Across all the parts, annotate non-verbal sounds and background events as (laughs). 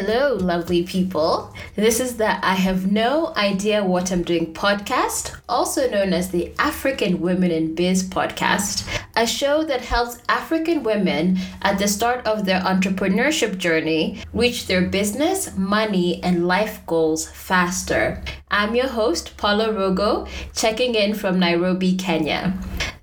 Hello, lovely people. This is the I Have No Idea What I'm Doing podcast, also known as the African Women in Biz podcast, a show that helps African women at the start of their entrepreneurship journey reach their business, money, and life goals faster. I'm your host, Paula Rogo, checking in from Nairobi, Kenya.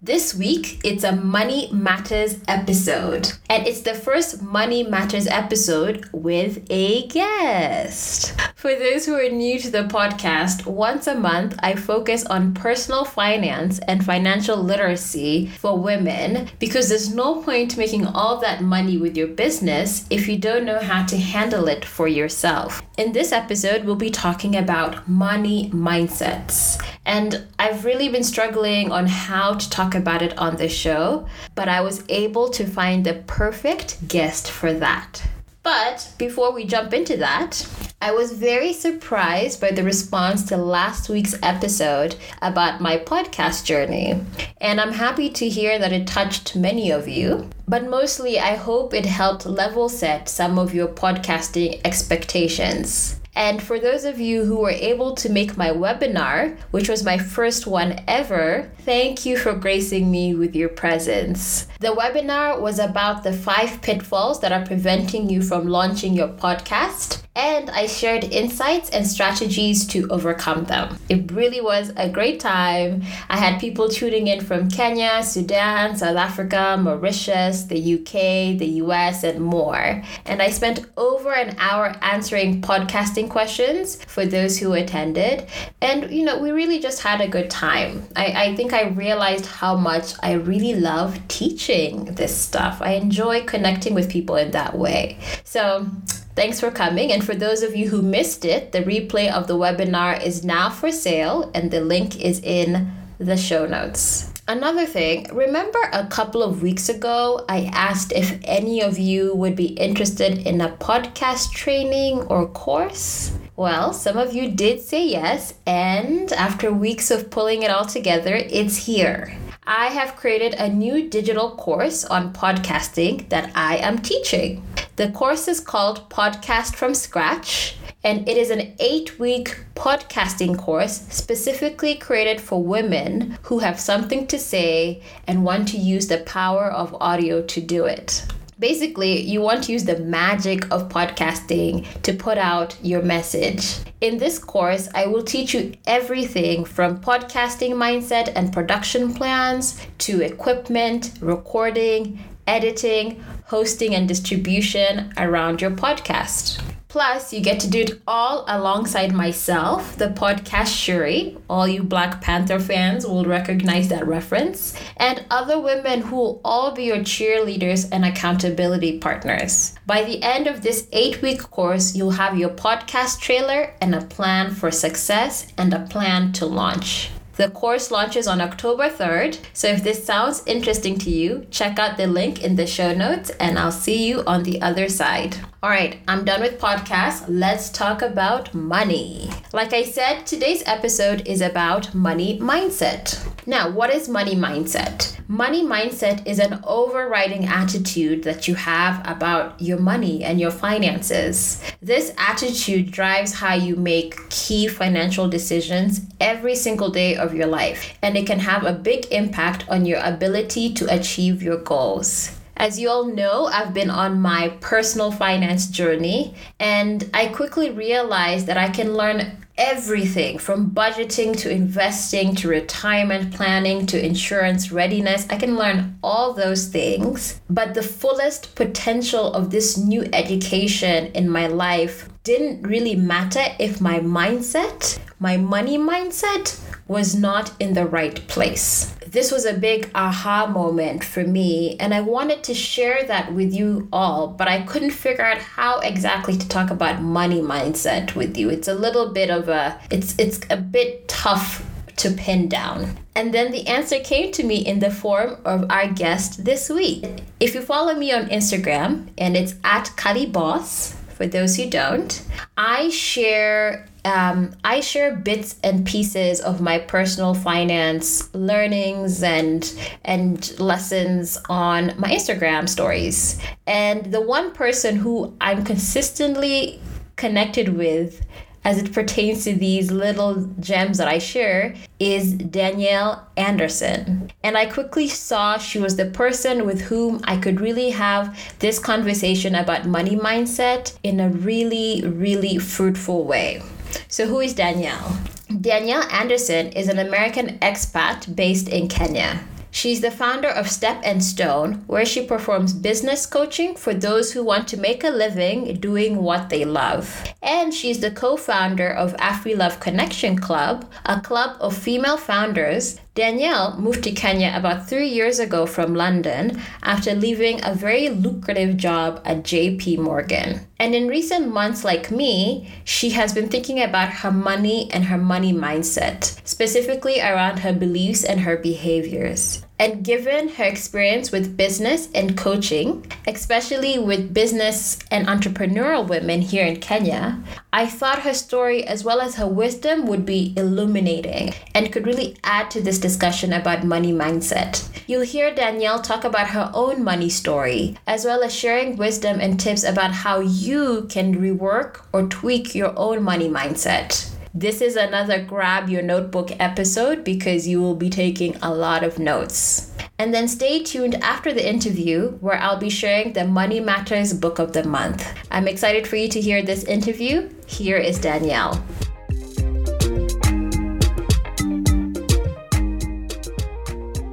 This week, it's a Money Matters episode, and it's the first Money Matters episode with a guest. For those who are new to the podcast, once a month I focus on personal finance and financial literacy for women because there's no point making all that money with your business if you don't know how to handle it for yourself. In this episode, we'll be talking about money mindsets. And I've really been struggling on how to talk about it on the show, but I was able to find the perfect guest for that. But before we jump into that, I was very surprised by the response to last week's episode about my podcast journey. And I'm happy to hear that it touched many of you. But mostly, I hope it helped level set some of your podcasting expectations. And for those of you who were able to make my webinar, which was my first one ever, thank you for gracing me with your presence. The webinar was about the five pitfalls that are preventing you from launching your podcast and I shared insights and strategies to overcome them. It really was a great time. I had people tuning in from Kenya, Sudan, South Africa, Mauritius, the UK, the US, and more. And I spent over an hour answering podcasting questions for those who attended. And, you know, we really just had a good time. I, I think I realized how much I really love teaching this stuff. I enjoy connecting with people in that way. So, Thanks for coming. And for those of you who missed it, the replay of the webinar is now for sale, and the link is in the show notes. Another thing, remember a couple of weeks ago, I asked if any of you would be interested in a podcast training or course? Well, some of you did say yes, and after weeks of pulling it all together, it's here. I have created a new digital course on podcasting that I am teaching. The course is called Podcast from Scratch, and it is an eight week podcasting course specifically created for women who have something to say and want to use the power of audio to do it. Basically, you want to use the magic of podcasting to put out your message. In this course, I will teach you everything from podcasting mindset and production plans to equipment, recording, editing, hosting, and distribution around your podcast. Plus, you get to do it all alongside myself, the podcast Shuri. All you Black Panther fans will recognize that reference. And other women who will all be your cheerleaders and accountability partners. By the end of this eight week course, you'll have your podcast trailer and a plan for success and a plan to launch. The course launches on October 3rd, so if this sounds interesting to you, check out the link in the show notes and I'll see you on the other side. All right, I'm done with podcasts. Let's talk about money. Like I said, today's episode is about money mindset. Now, what is money mindset? Money mindset is an overriding attitude that you have about your money and your finances. This attitude drives how you make key financial decisions every single day of your life, and it can have a big impact on your ability to achieve your goals. As you all know, I've been on my personal finance journey, and I quickly realized that I can learn everything from budgeting to investing to retirement planning to insurance readiness. I can learn all those things, but the fullest potential of this new education in my life didn't really matter if my mindset, my money mindset, was not in the right place. This was a big aha moment for me, and I wanted to share that with you all, but I couldn't figure out how exactly to talk about money mindset with you. It's a little bit of a it's it's a bit tough to pin down. And then the answer came to me in the form of our guest this week. If you follow me on Instagram, and it's at Kali Boss, for those who don't, I share um, I share bits and pieces of my personal finance learnings and and lessons on my Instagram stories. And the one person who I'm consistently connected with as it pertains to these little gems that I share is Danielle Anderson. And I quickly saw she was the person with whom I could really have this conversation about money mindset in a really, really fruitful way. So, who is Danielle? Danielle Anderson is an American expat based in Kenya. She's the founder of Step and Stone, where she performs business coaching for those who want to make a living doing what they love. And she's the co founder of Afri Love Connection Club, a club of female founders Danielle moved to Kenya about three years ago from London after leaving a very lucrative job at JP Morgan. And in recent months, like me, she has been thinking about her money and her money mindset, specifically around her beliefs and her behaviors. And given her experience with business and coaching, especially with business and entrepreneurial women here in Kenya, I thought her story as well as her wisdom would be illuminating and could really add to this discussion about money mindset. You'll hear Danielle talk about her own money story, as well as sharing wisdom and tips about how you can rework or tweak your own money mindset. This is another grab your notebook episode because you will be taking a lot of notes. And then stay tuned after the interview where I'll be sharing the Money Matters Book of the Month. I'm excited for you to hear this interview. Here is Danielle.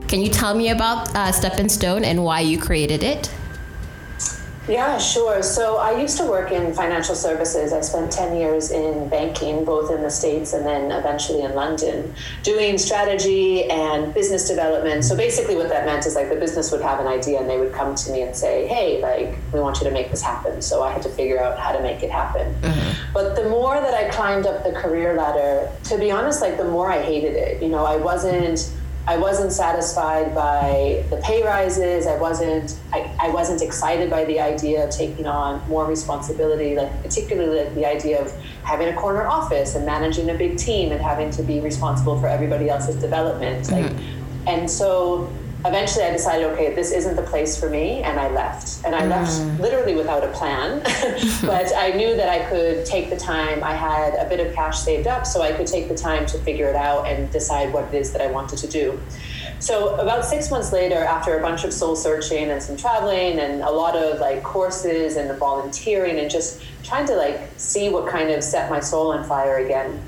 Can you tell me about uh, Step and Stone and why you created it? Yeah, sure. So I used to work in financial services. I spent 10 years in banking, both in the States and then eventually in London, doing strategy and business development. So basically, what that meant is like the business would have an idea and they would come to me and say, hey, like, we want you to make this happen. So I had to figure out how to make it happen. Mm-hmm. But the more that I climbed up the career ladder, to be honest, like, the more I hated it. You know, I wasn't I wasn't satisfied by the pay rises. I wasn't I, I wasn't excited by the idea of taking on more responsibility, like particularly like the idea of having a corner office and managing a big team and having to be responsible for everybody else's development. Mm-hmm. Like and so eventually I decided, okay, this isn't the place for me, and I left. And I mm. left literally without a plan, (laughs) but I knew that I could take the time. I had a bit of cash saved up, so I could take the time to figure it out and decide what it is that I wanted to do. So about six months later, after a bunch of soul searching and some traveling and a lot of like courses and volunteering and just trying to like see what kind of set my soul on fire again,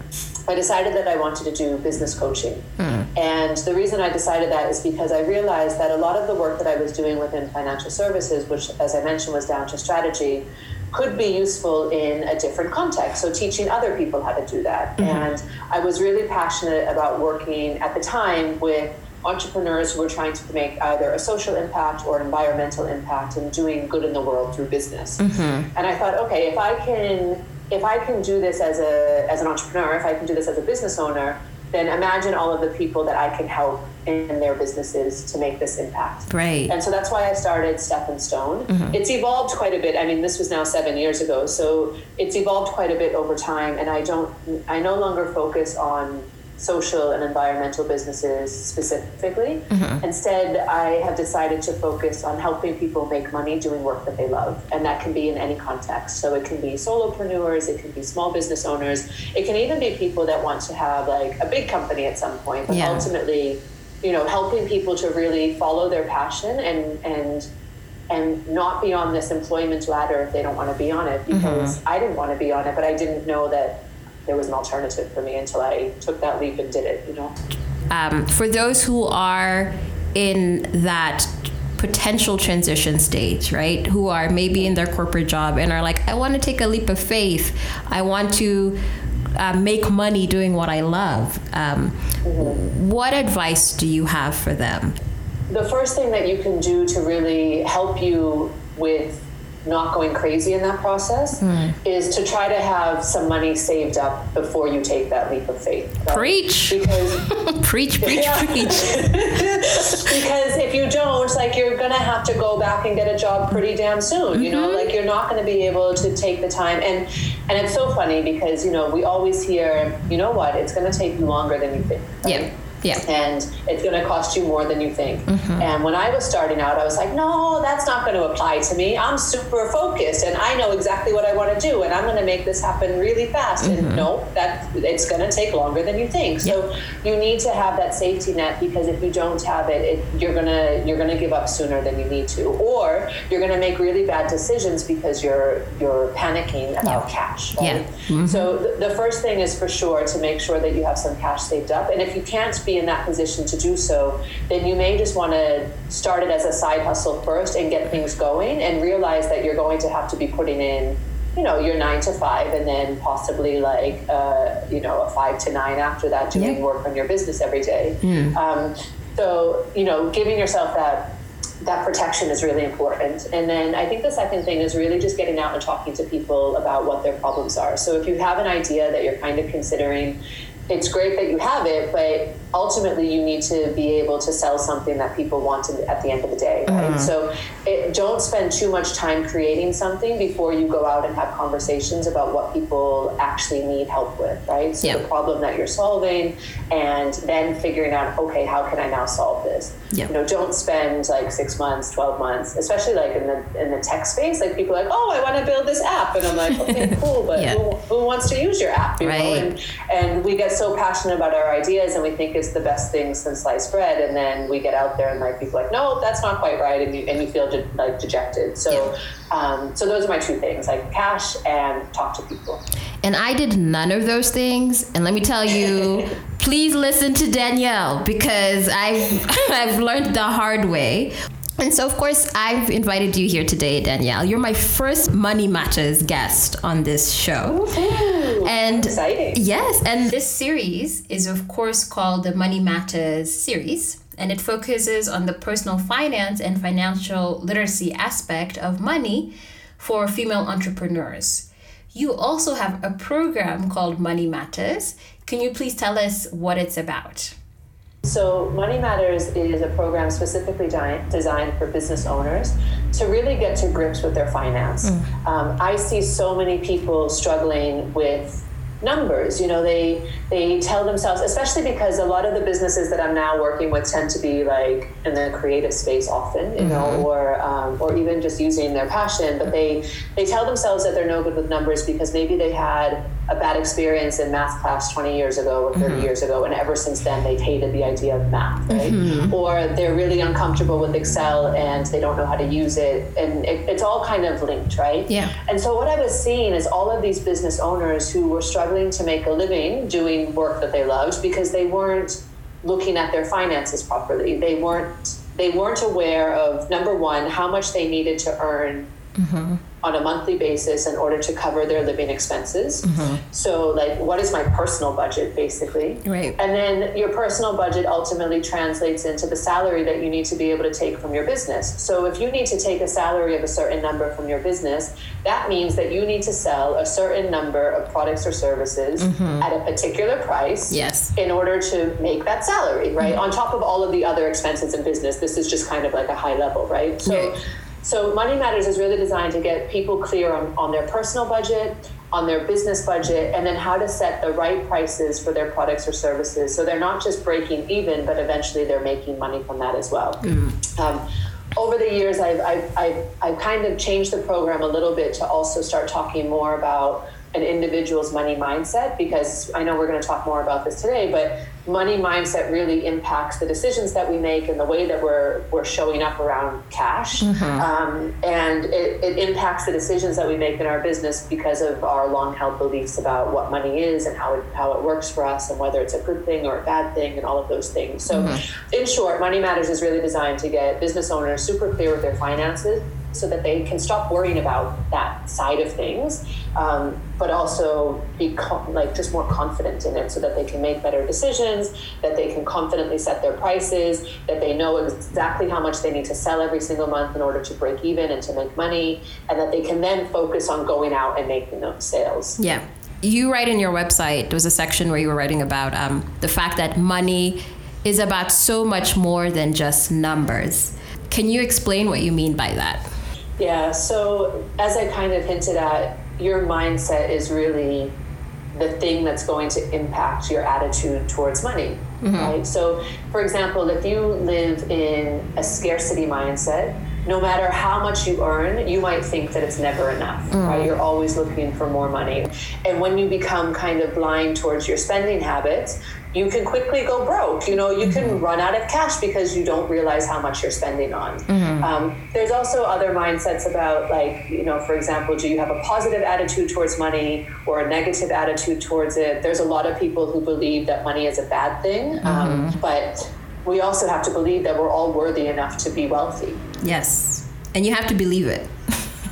I decided that I wanted to do business coaching. Mm. And the reason I decided that is because I realized that a lot of the work that I was doing within financial services, which, as I mentioned, was down to strategy, could be useful in a different context. So, teaching other people how to do that. Mm-hmm. And I was really passionate about working at the time with entrepreneurs who were trying to make either a social impact or an environmental impact and doing good in the world through business. Mm-hmm. And I thought, okay, if I can if I can do this as a as an entrepreneur, if I can do this as a business owner, then imagine all of the people that I can help in their businesses to make this impact. Right. And so that's why I started Step and Stone. Mm-hmm. It's evolved quite a bit. I mean, this was now seven years ago, so it's evolved quite a bit over time. And I don't, I no longer focus on social and environmental businesses specifically. Mm-hmm. Instead, I have decided to focus on helping people make money doing work that they love. And that can be in any context. So it can be solopreneurs, it can be small business owners, it can even be people that want to have like a big company at some point, but yeah. ultimately, you know, helping people to really follow their passion and and and not be on this employment ladder if they don't want to be on it because mm-hmm. I didn't want to be on it, but I didn't know that there was an alternative for me until I took that leap and did it, you know. Um, for those who are in that potential transition stage, right? Who are maybe in their corporate job and are like, I want to take a leap of faith. I want to uh, make money doing what I love. Um, mm-hmm. What advice do you have for them? The first thing that you can do to really help you with not going crazy in that process mm. is to try to have some money saved up before you take that leap of faith. Right? Preach. Because (laughs) preach, preach, preach. (laughs) because if you don't, like you're gonna have to go back and get a job pretty damn soon. Mm-hmm. You know, mm-hmm. like you're not going to be able to take the time. And and it's so funny because you know we always hear, you know what, it's going to take you longer than you think. Right? Yeah. Yeah. And it's going to cost you more than you think. Mm-hmm. And when I was starting out, I was like, no, that's not going to apply to me. I'm super focused and I know exactly what I want to do and I'm going to make this happen really fast. Mm-hmm. And no, that it's going to take longer than you think. So you need to have that safety net because if you don't have it, it you're going to you're going to give up sooner than you need to or you're going to make really bad decisions because you're you're panicking about cash. Right? Yeah. Mm-hmm. So th- the first thing is for sure to make sure that you have some cash saved up. And if you can't be in that position to do so, then you may just want to start it as a side hustle first and get things going and realize that you're going to have to be putting in you know your nine to five and then possibly like uh, you know a five to nine after that doing yeah. work on your business every day mm. um, so you know giving yourself that that protection is really important. And then I think the second thing is really just getting out and talking to people about what their problems are. So if you have an idea that you're kind of considering, it's great that you have it, but ultimately you need to be able to sell something that people want to, at the end of the day right? Mm-hmm. so it, don't spend too much time creating something before you go out and have conversations about what people actually need help with right? So the problem that you're solving and then figuring out okay how can i now solve this? You know don't spend like six months 12 months especially like in the in the tech space like people are like oh i want to build this app. And i'm like okay (laughs) cool but yeah. who, who, wants to use your app? You right. know and, and we get so passionate about our ideas and we think it's the best thing since sliced bread and then we get out there and like people like no that's not quite right and you, and you feel de- like dejected. So yeah. um, so those are my two things like cash and talk to people. And i did none of those things and let me tell you (laughs) please listen to danielle because i've (laughs) i've learned the hard way and so, of course, I've invited you here today, Danielle. You're my first Money Matters guest on this show. Ooh, and exciting. Yes, and this series is, of course, called the Money Matters series, and it focuses on the personal finance and financial literacy aspect of money for female entrepreneurs. You also have a program called Money Matters. Can you please tell us what it's about? So, Money Matters is a program specifically designed for business owners to really get to grips with their finance. Mm. Um, I see so many people struggling with numbers you know they they tell themselves especially because a lot of the businesses that i'm now working with tend to be like in the creative space often you mm-hmm. know or um, or even just using their passion but they they tell themselves that they're no good with numbers because maybe they had a bad experience in math class 20 years ago or 30 mm-hmm. years ago and ever since then they've hated the idea of math right? Mm-hmm. or they're really uncomfortable with excel and they don't know how to use it and it, it's all kind of linked right? Yeah. And so what i was seeing is all of these business owners who were struggling to make a living doing work that they loved because they weren't looking at their finances properly. They weren't they weren't aware of number one how much they needed to earn mm-hmm on a monthly basis in order to cover their living expenses. Mm-hmm. So, like, what is my personal budget, basically? Right. And then your personal budget ultimately translates into the salary that you need to be able to take from your business. So, if you need to take a salary of a certain number from your business, that means that you need to sell a certain number of products or services mm-hmm. at a particular price yes. in order to make that salary, right? Mm-hmm. On top of all of the other expenses in business, this is just kind of like a high level, right? So, right so Money Matters is really designed to get people clear on, on their personal budget, on their business budget, and then how to set the right prices for their products or services. So they're not just breaking even, but eventually they're making money from that as well. Mm. Um, over the years, I've, I've, I've, I've kind of changed the program a little bit to also start talking more about an individual's money mindset because I know we're going to talk more about this today, but money mindset really impacts the decisions that we make and the way that we're we're showing up around cash, mm-hmm. um, and it, it, impacts the decisions that we make in our business because of our long held beliefs about what money is and how it how it works for us and whether it's a good thing or a bad thing and all of those things. So, mm-hmm. in short, Money Matters is really designed to get business owners super clear with their finances so that they can stop worrying about that side of things, um, but also be like just more confident in it, so that they can make better decisions, that they can confidently set their prices, that they know exactly how much they need to sell every single month in order to break even and to make money, and that they can then focus on going out and making those sales. Yeah. You write in your website, there was a section where you were writing about um, the fact that money is about so much more than just numbers Can you explain what you mean by that? Yeah, so as I kind of hinted at, your mindset is really the thing that's going to impact your attitude towards money, mm-hmm. right? So, for example, if you live in a scarcity mindset, no matter how much you earn, you might think that it's never enough, mm. right? You're always looking for more money. And when you become kind of blind towards your spending habits, you can quickly go broke. You know, you can mm-hmm. run out of cash because you don't realize how much you're spending on. Mm-hmm. Um, there's also other mindsets about, like, you know, for example, do you have a positive attitude towards money or a negative attitude towards it? There's a lot of people who believe that money is a bad thing, um, mm-hmm. but we also have to believe that we're all worthy enough to be wealthy. Yes. And you have to believe it.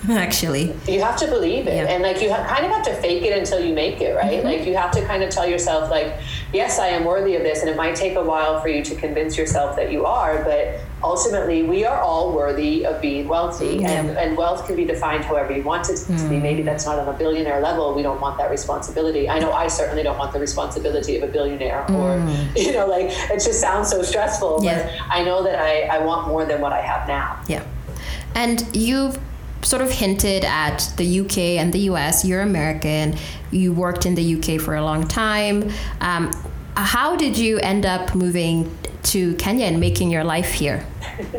(laughs) actually. You have to believe it. Yeah. And like you ha- kind of have to fake it until you make it, right? Mm-hmm. Like you have to kind of tell yourself, like, yes, I am worthy of this. And it might take a while for you to convince yourself that you are, but ultimately we are all worthy of being wealthy. Yeah. And, and wealth can be defined however you want it to mm. be. Maybe that's not on a billionaire level. We don't want that responsibility. I know I certainly don't want the responsibility of a billionaire mm. or, (laughs) you know, like it just sounds so stressful. Yeah. But I know that I, I want more than what I have now. Yeah. And you've sort of hinted at the UK and the US. You're American. You worked in the UK for a long time. Um, how did you end up moving to Kenya and making your life here?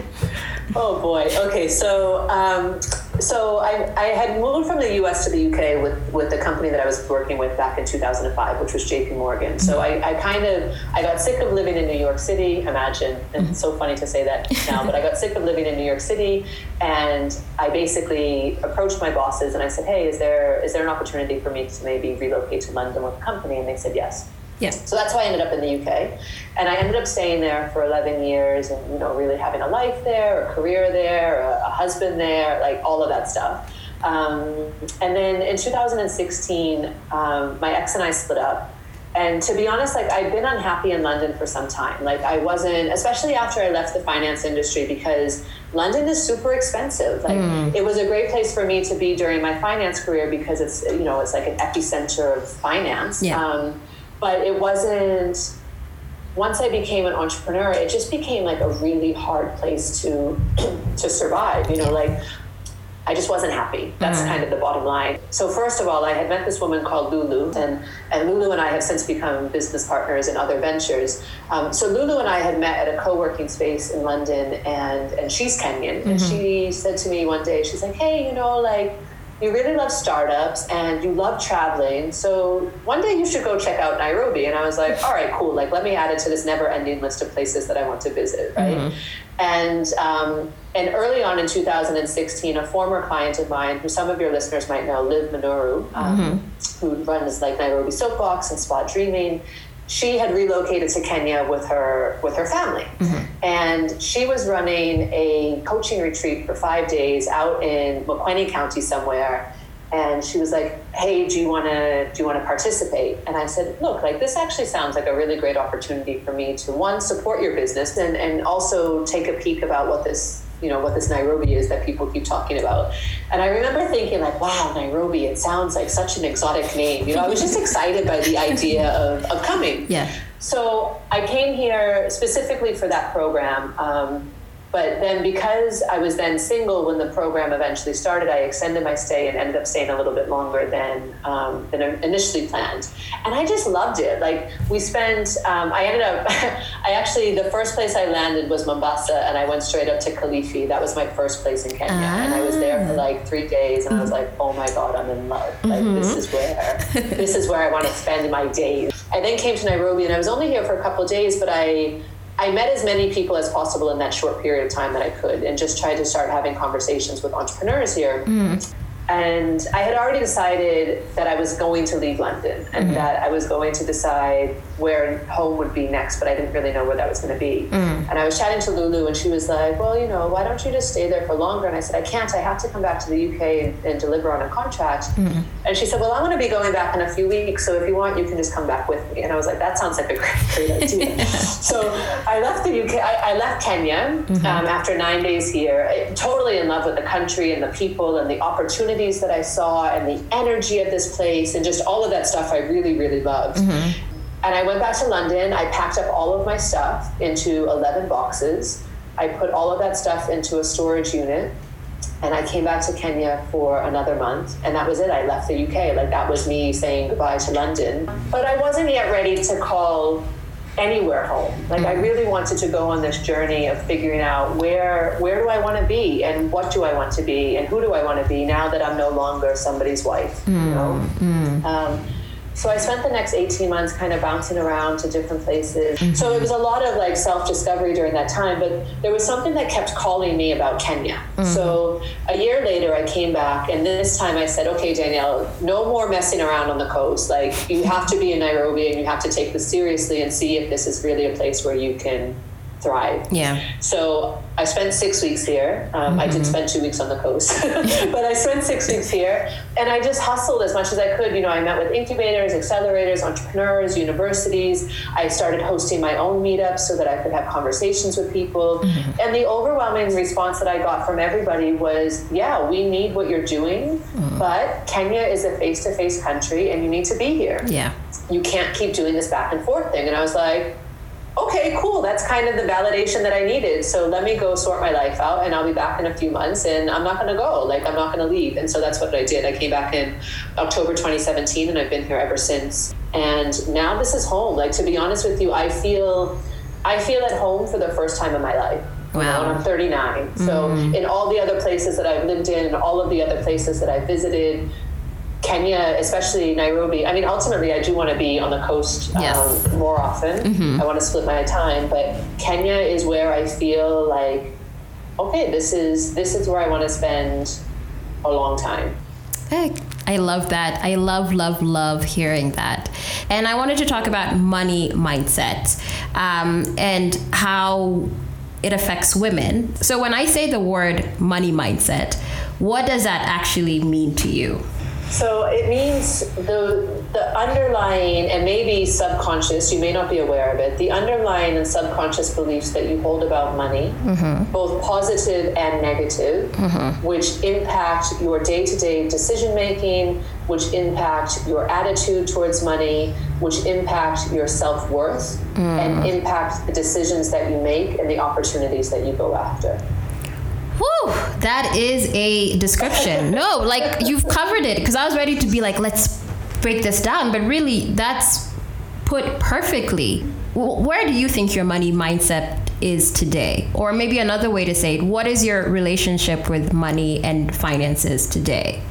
(laughs) oh boy. Okay, so um, so I, I had moved from the U.S. to the U.K. with with the company that I was working with back in 2005, which was J.P. Morgan. So I, I kind of I got sick of living in New York City. Imagine, and mm-hmm. it's so funny to say that now, but I got sick of living in New York City, and I basically approached my bosses and I said, Hey, is there is there an opportunity for me to maybe relocate to London with the company? And they said yes. Yes. So that's why I ended up in the UK. And I ended up staying there for 11 years and, you know, really having a life there, a career there, a, a husband there, like all of that stuff. Um, and then in 2016, um, my ex and I split up. And to be honest, like I've been unhappy in London for some time. Like I wasn't, especially after I left the finance industry, because London is super expensive. Like mm. it was a great place for me to be during my finance career because it's, you know, it's like an epicenter of finance. Yeah. Um, but it wasn't once I became an entrepreneur, it just became like a really hard place to (clears throat) to survive. You know, like I just wasn't happy. That's mm-hmm. kind of the bottom line. So first of all, I had met this woman called Lulu, and and Lulu and I have since become business partners in other ventures. Um, so Lulu and I had met at a co-working space in London, and and she's Kenyan, mm-hmm. and she said to me one day, she's like, hey, you know, like you really love startups and you love traveling. So one day you should go check out Nairobi. And I was like, all right, cool. Like, let me add it to this never ending list of places that I want to visit. Right. Mm-hmm. And, um, and early on in 2016, a former client of mine, who some of your listeners might know, Liv Minoru, um, mm-hmm. who runs like Nairobi Soapbox and Spot Dreaming, she had relocated to Kenya with her with her family, mm-hmm. and she was running a coaching retreat for five days out in Makueni County somewhere. And she was like, "Hey, do you want to do you want to participate?" And I said, "Look, like this actually sounds like a really great opportunity for me to one support your business and and also take a peek about what this you know what this Nairobi is that people keep talking about. And I remember thinking like, wow, Nairobi, it sounds like such an exotic name. You know, I was just excited by the (laughs) idea of, of coming. Yeah. So I came here specifically for that program. Um, but then because I was then single when the program eventually started, I extended my stay and ended up staying a little bit longer than, um, than initially planned. And I just loved it. Like we spent, um, I ended up, (laughs) I actually, the first place I landed was Mombasa and I went straight up to Kilifi. That was my first place in Kenya. Ah. And I was there for like three days and I was like, oh my God, I'm in love. Like mm-hmm. this is where, this is where I want to spend my days. I then came to Nairobi and I was only here for a couple days, but I, I met as many people as possible in that short period of time that I could and just tried to start having conversations with entrepreneurs here. Mm. And I had already decided that I was going to leave London and mm-hmm. that I was going to decide where home would be next, but I didn't really know where that was going to be. Mm. And I was chatting to Lulu, and she was like, Well, you know, why don't you just stay there for longer? And I said, I can't. I have to come back to the UK and, and deliver on a contract. Mm. And she said, Well, I'm going to be going back in a few weeks. So if you want, you can just come back with me. And I was like, That sounds like a great, great idea. (laughs) so I left the UK, I, I left Kenya mm-hmm. um, after nine days here, totally in love with the country and the people and the opportunity that I saw and the energy of this place and just all of that stuff I really, really loved. Mm-hmm. And I went back to London. I packed up all of my stuff into 11 boxes. I put all of that stuff into a storage unit and I came back to Kenya for another month, and that was it. I left the UK. Like, that was me saying goodbye to London. But I wasn't yet ready to call anywhere home. Like I really wanted to go on this journey of figuring out where where do I want to be and what do I want to be and who do I want to be now that I'm no longer somebody's wife. Mm. You know. Mm. Um, so I spent the next 18 months kind of bouncing around to different places. Mm-hmm. So it was a lot of like self discovery during that time, but there was something that kept calling me about Kenya. Mm-hmm. So a year later, I came back, and this time I said, okay, Danielle, no more messing around on the coast. Like, you have to be in Nairobi and you have to take this seriously and see if this is really a place where you can thrive. Yeah. So I spent six weeks here. Um, mm-hmm. I did mm-hmm. spend two weeks on the coast, (laughs) (laughs) but I spent six weeks here, and I just hustled as much as I could. You know, I met with incubators, accelerators, entrepreneurs, universities. I started hosting my own meetups so that I could have conversations with people. Mm-hmm. And the overwhelming response that I got from everybody was, "Yeah, we need what you're doing, mm-hmm. but Kenya is a face-to-face country, and you need to be here. Yeah, you can't keep doing this back and forth thing." And I was like okay, cool. That's kind of the validation that I needed. So let me go sort my life out and I'll be back in a few months and I'm not going to go. Like, I'm not going to leave. And so that's what I did. I came back in October 2017 and I've been here ever since. And now this is home. Like, to be honest with you, I feel. I feel at home for the first time in my life. Wow. And I'm 39. So, mm. in all the other places that I've lived in, and all of the other places that I've visited, Kenya, especially Nairobi. I mean, ultimately, I do want to be on the coast um, yes. more often. Mm-hmm. I want to split my time, but Kenya is where I feel like, okay, this is this is where I want to spend a long time. Hey, I love that. I love, love, love hearing that. And I wanted to talk about money mindset um, and how it affects women. So when I say the word money mindset, what does that actually mean to you? So it means the the underlying and maybe subconscious, you may not be aware of it, the underlying and subconscious beliefs that you hold about money, mm-hmm. both positive and negative, mm-hmm. which impact your day-to-day decision making, which impact your attitude towards money, which impact your self-worth, mm. and impact the decisions that you make and the opportunities that you go after. Whew, that is a description. (laughs) no, like you've covered it because I was ready to be like, let's break this down, but really that's put perfectly. Where do you think your money mindset is today? Or maybe another way to say it, what is your relationship with money and finances today?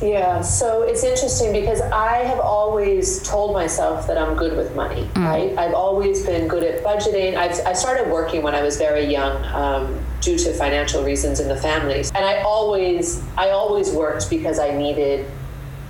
Yeah, so it's interesting because I have always told myself that I'm good with money, mm. right? I've always been good at budgeting. I've, I started working when I was very young um, due to financial reasons in the family. And I always, I always worked because I needed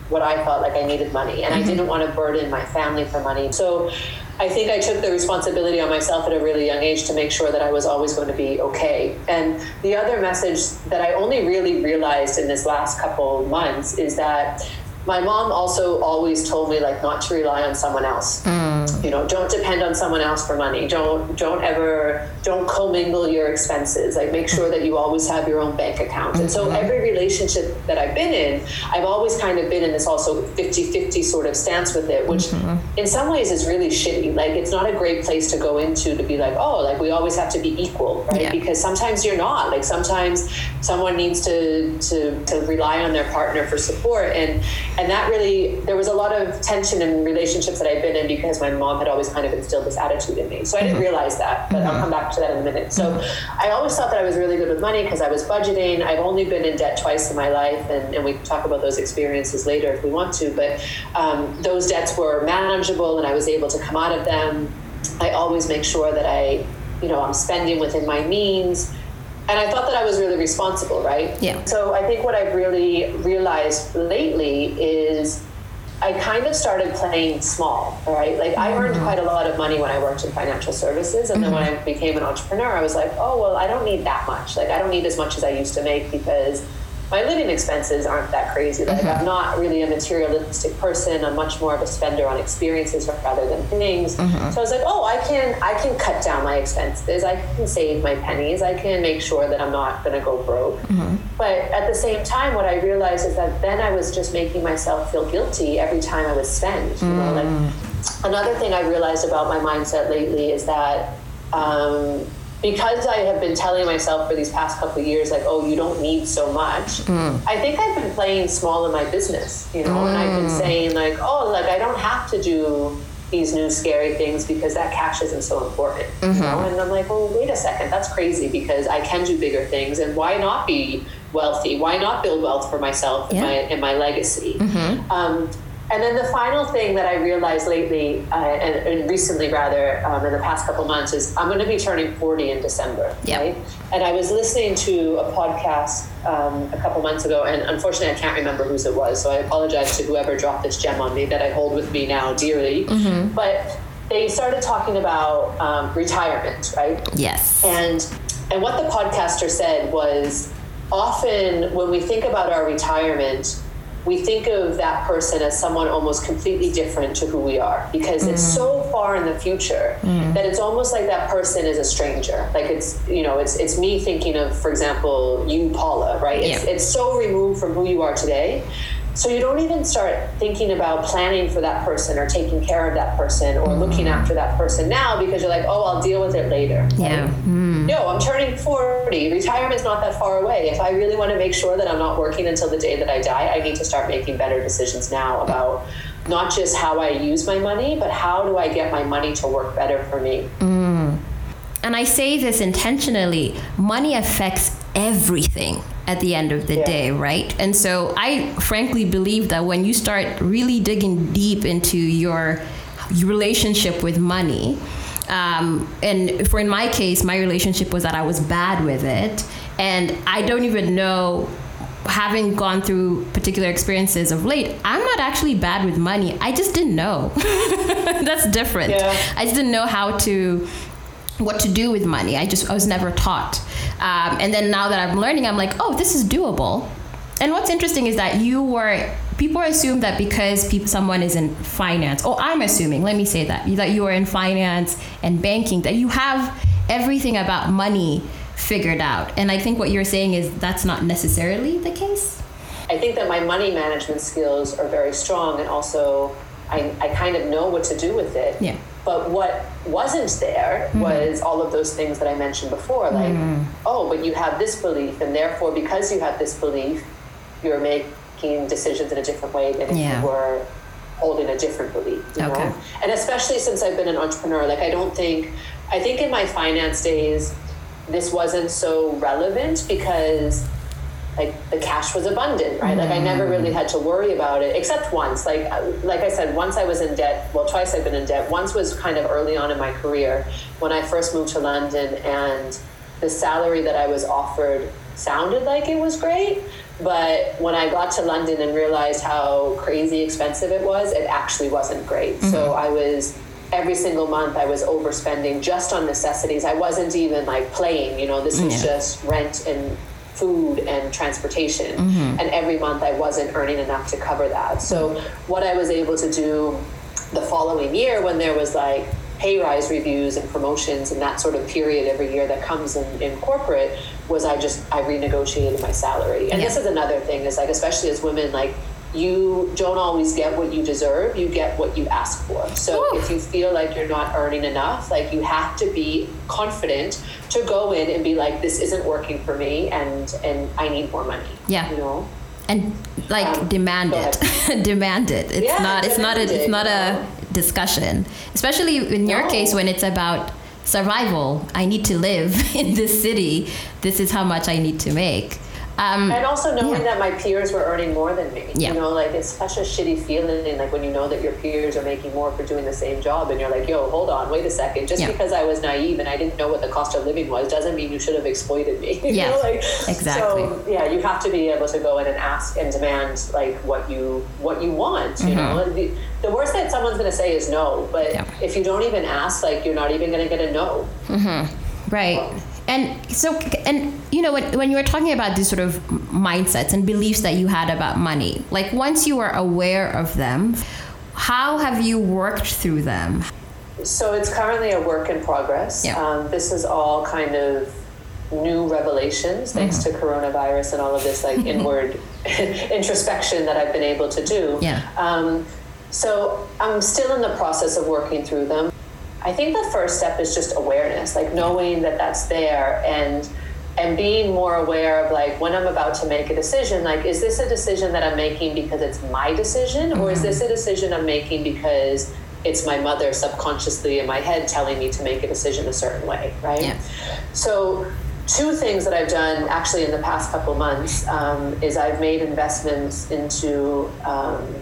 what I felt like I needed money and mm-hmm. I didn't want to burden my family for money. So I think I took the responsibility on myself at a really young age to make sure that I was always going to be okay. And the other message that I only really realized in this last couple months is that my mom also always told me like not to rely on someone else. Mm. You know, don't depend on someone else for money. Don't don't ever don't commingle your expenses. Like make sure that you always have your own bank account. And so mm-hmm. every relationship that I've been in, I've always kind of been in this also 50-50 sort of stance with it, which mm-hmm. in some ways is really shitty. Like it's not a great place to go into to be like, oh, like we always have to be equal, right? Yeah. Because sometimes you're not. Like sometimes someone needs to to to rely on their partner for support and and that really there was a lot of tension in relationships that I've been in because my mom had always kind of instilled this attitude in me. So I didn't mm-hmm. realize that, but mm-hmm. I'll come back to that in a minute. So mm-hmm. I always thought that I was really good with money because I was budgeting. I've only been in debt twice in my life, and, and we can talk about those experiences later if we want to. But um, those debts were manageable, and I was able to come out of them. I always make sure that I, you know, I'm spending within my means and I thought that I was really responsible, right? Yeah. So I think what I've really realized lately is I kind of started playing small, right? Like I earned mm-hmm. quite a lot of money when I worked in financial services. And then mm-hmm. when I became an entrepreneur, I was like, oh, well, I don't need that much. Like I don't need as much as I used to make because my living expenses aren't that crazy. Like mm-hmm. I'm not really a materialistic person. I'm much more of a spender on experiences rather than things. Mm-hmm. So I was like, oh, I can I can cut down my expenses. I can save my pennies. I can make sure that I'm not going to go broke. Mm-hmm. But at the same time, what I realized is that then I was just making myself feel guilty every time I would spend. You know, like mm. another thing I realized about my mindset lately is that. Um, because I have been telling myself for these past couple of years, like, oh, you don't need so much, mm. I think I've been playing small in my business, you know, mm. and I've been mm. saying, like, oh, like, I don't have to do these new scary things because that cash isn't so important, mm-hmm. you know? And I'm like, well, wait a second, that's crazy because I can do bigger things, and why not be wealthy? Why not build wealth for myself yeah. and, my, and my legacy? Mm-hmm. Um, and then the final thing that I realized lately, uh, and, and, recently rather, um, in the past couple months, is I'm going to be turning 40 in December. Yep. Right? And I was listening to a podcast um, a couple months ago, and unfortunately, I can't remember whose it was. So I apologize to whoever dropped this gem on me that I hold with me now dearly. Mm-hmm. But they started talking about um, retirement, right? Yes. And and what the podcaster said was often when we think about our retirement we think of that person as someone almost completely different to who we are because mm. it's so far in the future mm. that it's almost like that person is a stranger like it's you know it's it's me thinking of for example you paula right it's, it's so removed from who you are today so you don't even start thinking about planning for that person or taking care of that person or mm. looking after that person now because you're like, oh, I'll deal with it later. Yeah. Mm. No, I'm turning 40. Retirement's not that far away. If I really want to make sure that I'm not working until the day that I die, I need to start making better decisions now about not just how I use my money, but how do I get my money to work better for me. Mm. And I say this intentionally money affects everything at the end of the yeah. day, right? And so I frankly believe that when you start really digging deep into your relationship with money, um, and for in my case, my relationship was that I was bad with it, and I don't even know. Having gone through particular experiences of late, I'm not actually bad with money. I just didn't know. (laughs) That's different. Yeah. I just didn't know how to what to do with money. I just I was never taught. Um, and then now that I'm learning, I'm like, oh, this is doable. And what's interesting is that you were people assume that because people, someone is in finance, or I'm assuming, let me say that that you are in finance and banking, that you have everything about money figured out. And I think what you're saying is that's not necessarily the case. I think that my money management skills are very strong, and also I, I kind of know what to do with it. Yeah. But what wasn't there mm-hmm. was all of those things that I mentioned before, like, mm. oh, but you have this belief, and therefore, because you have this belief, you're making decisions in a different way than if yeah. you were holding a different belief. You okay. know? And especially since I've been an entrepreneur, like, I don't think, I think in my finance days, this wasn't so relevant because like the cash was abundant, right? Like I never really had to worry about it, except once. Like like I said, once I was in debt. Well, twice I've been in debt. Once was kind of early on in my career when I first moved to London, and the salary that I was offered sounded like it was great. But when I got to London and realized how crazy expensive it was, it actually wasn't great. Mm-hmm. So I was every single month I was overspending just on necessities. I wasn't even like playing, you know, this was yeah. just rent and food and transportation. Mm-hmm. And every month I wasn't earning enough to cover that. So what I was able to do the following year when there was like pay rise reviews and promotions and that sort of period every year that comes in, in corporate was I just I renegotiated my salary. And yeah. this is another thing is like especially as women like you don't always get what you deserve you get what you ask for. So Ooh. if you feel like you're not earning enough like you have to be confident to go in and be like this isn't working for me and and i need more money yeah. you know? And like um, demand it. (laughs) demand it. It's yeah, not it's not a it's not a discussion. Especially in your no. case when it's about survival. I need to live (laughs) in this city. This is how much i need to make um, and also knowing yeah. that my peers were earning more than me. Yeah. You know, like it's such a shitty feeling, and like when you know that your peers are making more for doing the same job, and you're like, yo, hold on, wait a second. Just yeah. because I was naive and I didn't know what the cost of living was doesn't mean you should have exploited me. (laughs) Yeah, like, exactly. So yeah, you have to be able to go in and ask and demand like what you what you want. You mm-hmm. know, the, the, worst that someone's going to say is no, but if you don't even ask, like you're not even going to get a no. Mm-hmm. Right. Well, and so and you know when, when you were talking about these sort of mindsets and beliefs that you had about money like once you were aware of them how have you worked through them? So it's currently a work in progress. Yeah. Um, this is all kind of new revelations thanks mm-hmm. to coronavirus and all of this like (laughs) inward (laughs) introspection that i've been able to do. Yeah. Um, so i'm still in the process of working through them I think the first step is just awareness, like knowing that that's there and and being more aware of like when I'm about to make a decision, like is this a decision that I'm making because it's my decision mm-hmm. or is this a decision I'm making because it's my mother subconsciously in my head telling me to make a decision a certain way, right? Yeah. So two things that I've done actually in the past couple months um, is I've made investments into um,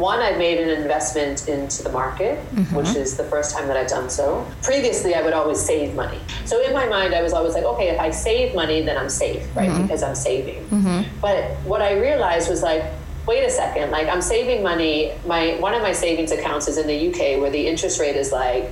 one, I've made an investment into the market, mm-hmm. which is the first time that I've done so. Previously, I would always save money. So in my mind, I was always like, okay, if I save money, then I'm safe, right? Mm-hmm. Because I'm saving. Mm-hmm. But what I realized was like, wait a second, like I'm saving money. My one of my savings accounts is in the UK where the interest rate is like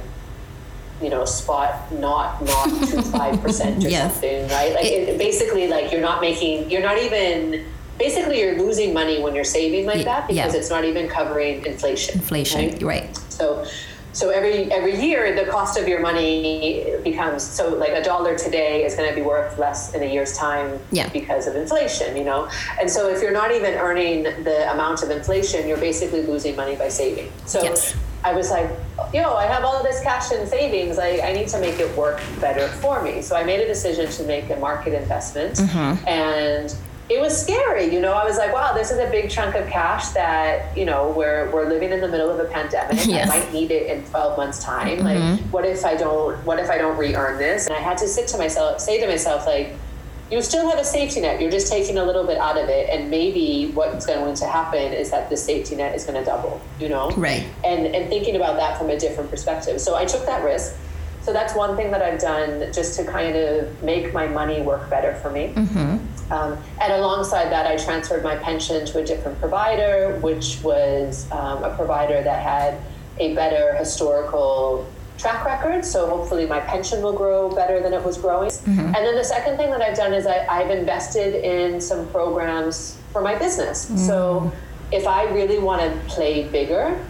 you know spot not not to five percent or (laughs) yes. something right like it, basically like you're not making you're not even basically you're losing money when you're saving like that because yeah. it's not even covering inflation. Inflation, right? right. So so every every year the cost of your money becomes so like a dollar today is going to be worth less in a year's time yeah. because of inflation, you know. And so if you're not even earning the amount of inflation, you're basically losing money by saving. So yes. I was like, yo, I have all this cash in savings. I, I need to make it work better for me. So I made a decision to make a market investment mm-hmm. and it was scary. You know, I was like, wow, this is a big chunk of cash that, you know, we're, we're living in the middle of a pandemic. Yes. I might need it in 12 months time. Mm-hmm. Like, what if I don't, what if I don't re-earn this? And I had to sit to myself, say to myself, like, you still have a safety net. You're just taking a little bit out of it. And maybe what's going to happen is that the safety net is going to double, you know? Right. And, and thinking about that from a different perspective. So I took that risk. So that's one thing that I've done just to kind of make my money work better for me. Mm-hmm. Um, and alongside that, I transferred my pension to a different provider, which was um, a provider that had a better historical track record. So hopefully my pension will grow better than it was growing. Mm-hmm. And then the second thing that I've done is I, have invested in some programs for my business. Mm-hmm. So if I really want to play bigger,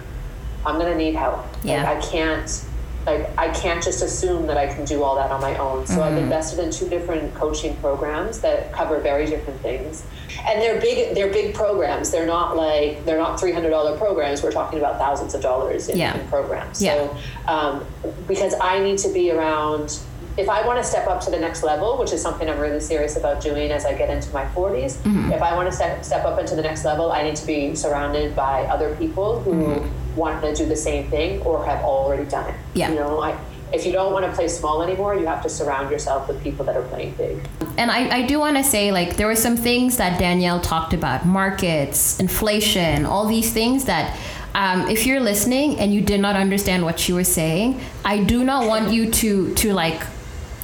I'm going to need help. Yeah. Like I can't like I can't just assume that I can do all that on my own. So mm-hmm. I've invested in two different coaching programs that cover very different things. And they're big they're big programs. They're not like they're not three hundred dollar programs. We're talking about thousands of dollars in, yeah. in programs. Yeah. So um, because I need to be around if I want to step up to the next level, which is something I'm really serious about doing as I get into my 40s, mm-hmm. if I want to step, step up into the next level, I need to be surrounded by other people who mm-hmm. want to do the same thing or have already done it. Yeah. You know, I, if you don't want to play small anymore, you have to surround yourself with people that are playing big. And I, I do want to say, like, there were some things that Danielle talked about markets, inflation, all these things that. Um, if you're listening and you did not understand what she was saying, I do not want you to to like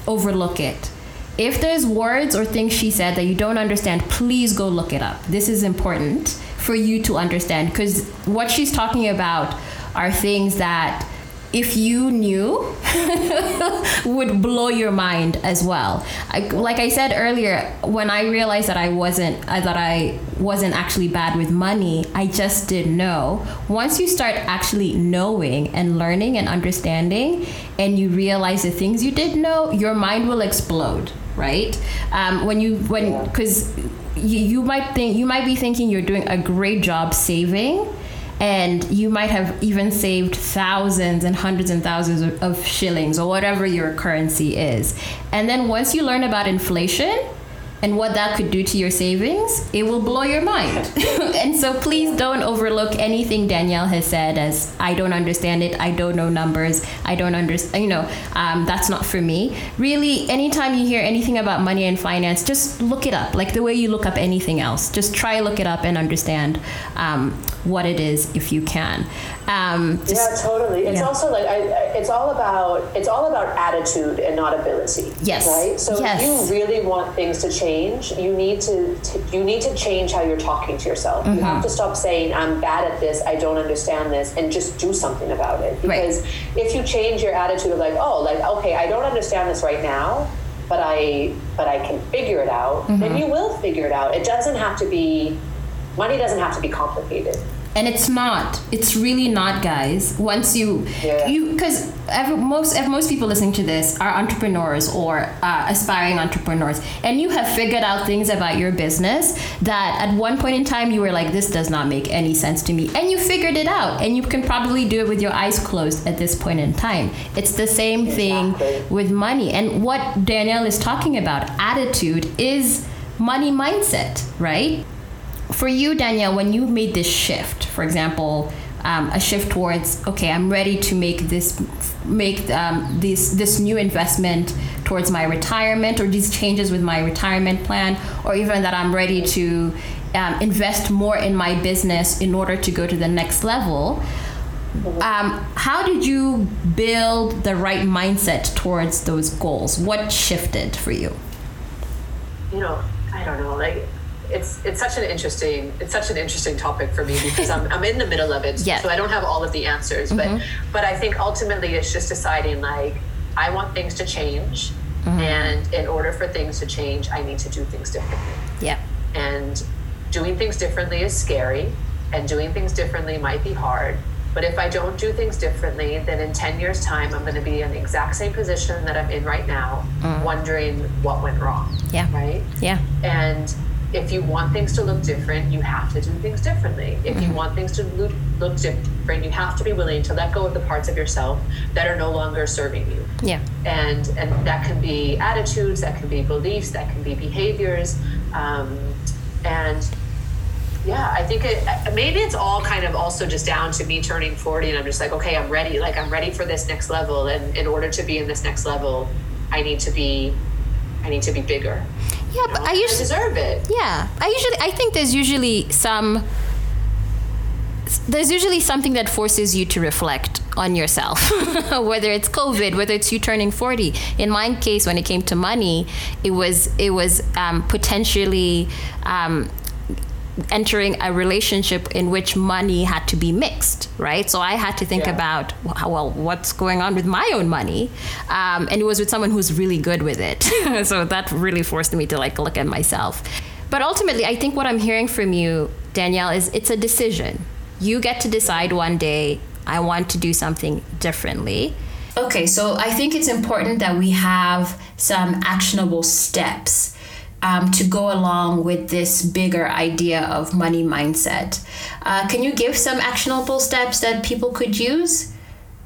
overlook it. If there's words or things she said that you don't understand, please go look it up. This is important for you to understand because what she's talking about are things that if you knew (laughs) would blow your mind as well. I, like i said earlier when i realized that i wasn't uh, that i wasn't actually bad with money i just didn't know. Once you start actually knowing and learning and understanding and you realize the things you didn't know your mind will explode right? Um, when you when because you, you might think you might be thinking you're doing a great job saving and you might have even saved thousands and hundreds and thousands of, of shillings or whatever your currency is. And then once you learn about inflation, and what that could do to your savings, it will blow your mind. (laughs) and so please don't overlook anything Danielle has said as I don't understand it, I don't know numbers, I don't understand, you know, um, that's not for me. Really, anytime you hear anything about money and finance, just look it up, like the way you look up anything else. Just try look it up and understand um, what it is if you can. Um, just, yeah, totally. It's yeah. also like I, it's all about it's all about attitude and not ability. Yes. Right. So yes. if you really want things to change, you need to, to you need to change how you're talking to yourself. Mm-hmm. You have to stop saying I'm bad at this, I don't understand this, and just do something about it. Because right. if you change your attitude of like, oh, like okay, I don't understand this right now, but I but I can figure it out, mm-hmm. then you will figure it out. It doesn't have to be money doesn't have to be complicated and it's not it's really not guys. Once you yeah. you because most if most people listening to this are entrepreneurs or uh, aspiring entrepreneurs. And you have figured out things about your business that at one point in time you were like this does not make any sense to me. And you figured it out. And you can probably do it with your eyes closed at this point in time. It's the same thing with money. And what danielle is talking about attitude is money mindset right for you, Danielle, when you made this shift, for example, um, a shift towards okay, I'm ready to make this make um, this this new investment towards my retirement or these changes with my retirement plan, or even that I'm ready to um, invest more in my business in order to go to the next level. Um, how did you build the right mindset towards those goals? What shifted for you? You know, I don't know. Like it's it's such an interesting it's such an interesting topic for me because I'm, I'm in the middle of it yeah. (laughs) so I don't have all of the answers mm-hmm. but but I think ultimately it's just deciding like I want things to change mm-hmm. and in order for things to change I need to do things differently yeah and doing things differently is scary and doing things differently might be hard but if I don't do things differently, then in 10 years' time, I'm going to be in the exact same position that I'm in right now, mm. wondering what went wrong. Yeah. Right? Yeah. And if you want things to look different, you have to do things differently. If you mm-hmm. want things to look, look different, you have to be willing to let go of the parts of yourself that are no longer serving you. Yeah. And and that can be attitudes, that can be beliefs, that can be behaviors, um, and yeah, I think it maybe it's all kind of also just down to me turning 40 and I'm just like, okay, I'm ready. Like I'm ready for this next level. And in order to be in this next level, I need to be I need to be bigger. Yeah, but I usually deserve it. Yeah, I usually I think there's usually some there's usually something that forces you to reflect on yourself, (laughs) whether it's COVID, whether it's you turning 40. In my case, when it came to money, it was it was um, potentially um, entering a relationship in which money had to be mixed, right? So I had to think yeah. about, well, what's going on with my own money? Um, and it was with someone who's really good with it. (laughs) so that really forced me to like look at myself. But ultimately, I think what I'm hearing from you, Danielle, is it's a decision. You get to decide one day, I want to do something differently. Okay, so I think it's important that we have some actionable steps um, to go along with this bigger idea of money mindset. Uh, can you give some actionable steps that people could use?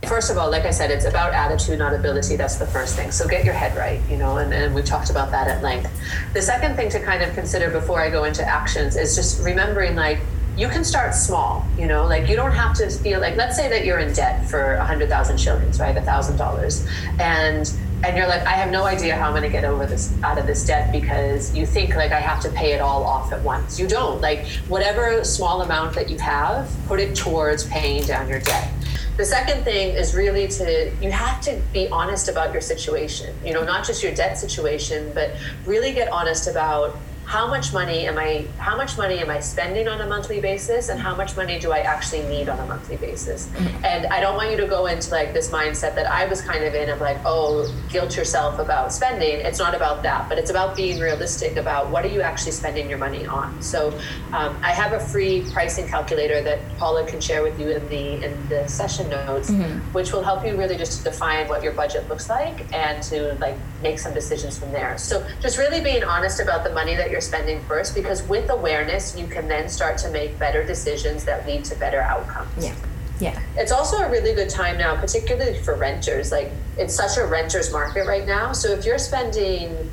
First of all, like I said, it's about attitude, not ability. That's the first thing. So get your head right, you know, and, and we've talked about that at length. The second thing to kind of consider before I go into actions is just remembering like, you can start small, you know, like you don't have to feel like, let's say that you're in debt for a hundred thousand shillings, right? A thousand dollars. And and you're like, I have no idea how I'm going to get over this out of this debt because you think like I have to pay it all off at once. You don't. Like whatever small amount that you have, put it towards paying down your debt. The second thing is really to you have to be honest about your situation. You know, not just your debt situation, but really get honest about how much money am I how much money am I spending on a monthly basis and how much money do I actually need on a monthly basis? Mm-hmm. And I don't want you to go into like this mindset that I was kind of in of like, oh, guilt yourself about spending. It's not about that, but it's about being realistic about what are you actually spending your money on. So um, I have a free pricing calculator that Paula can share with you in the in the session notes, mm-hmm. which will help you really just to define what your budget looks like and to like make some decisions from there. So just really being honest about the money that you're spending first because with awareness you can then start to make better decisions that lead to better outcomes. Yeah. Yeah. It's also a really good time now particularly for renters. Like it's such a renters market right now. So if you're spending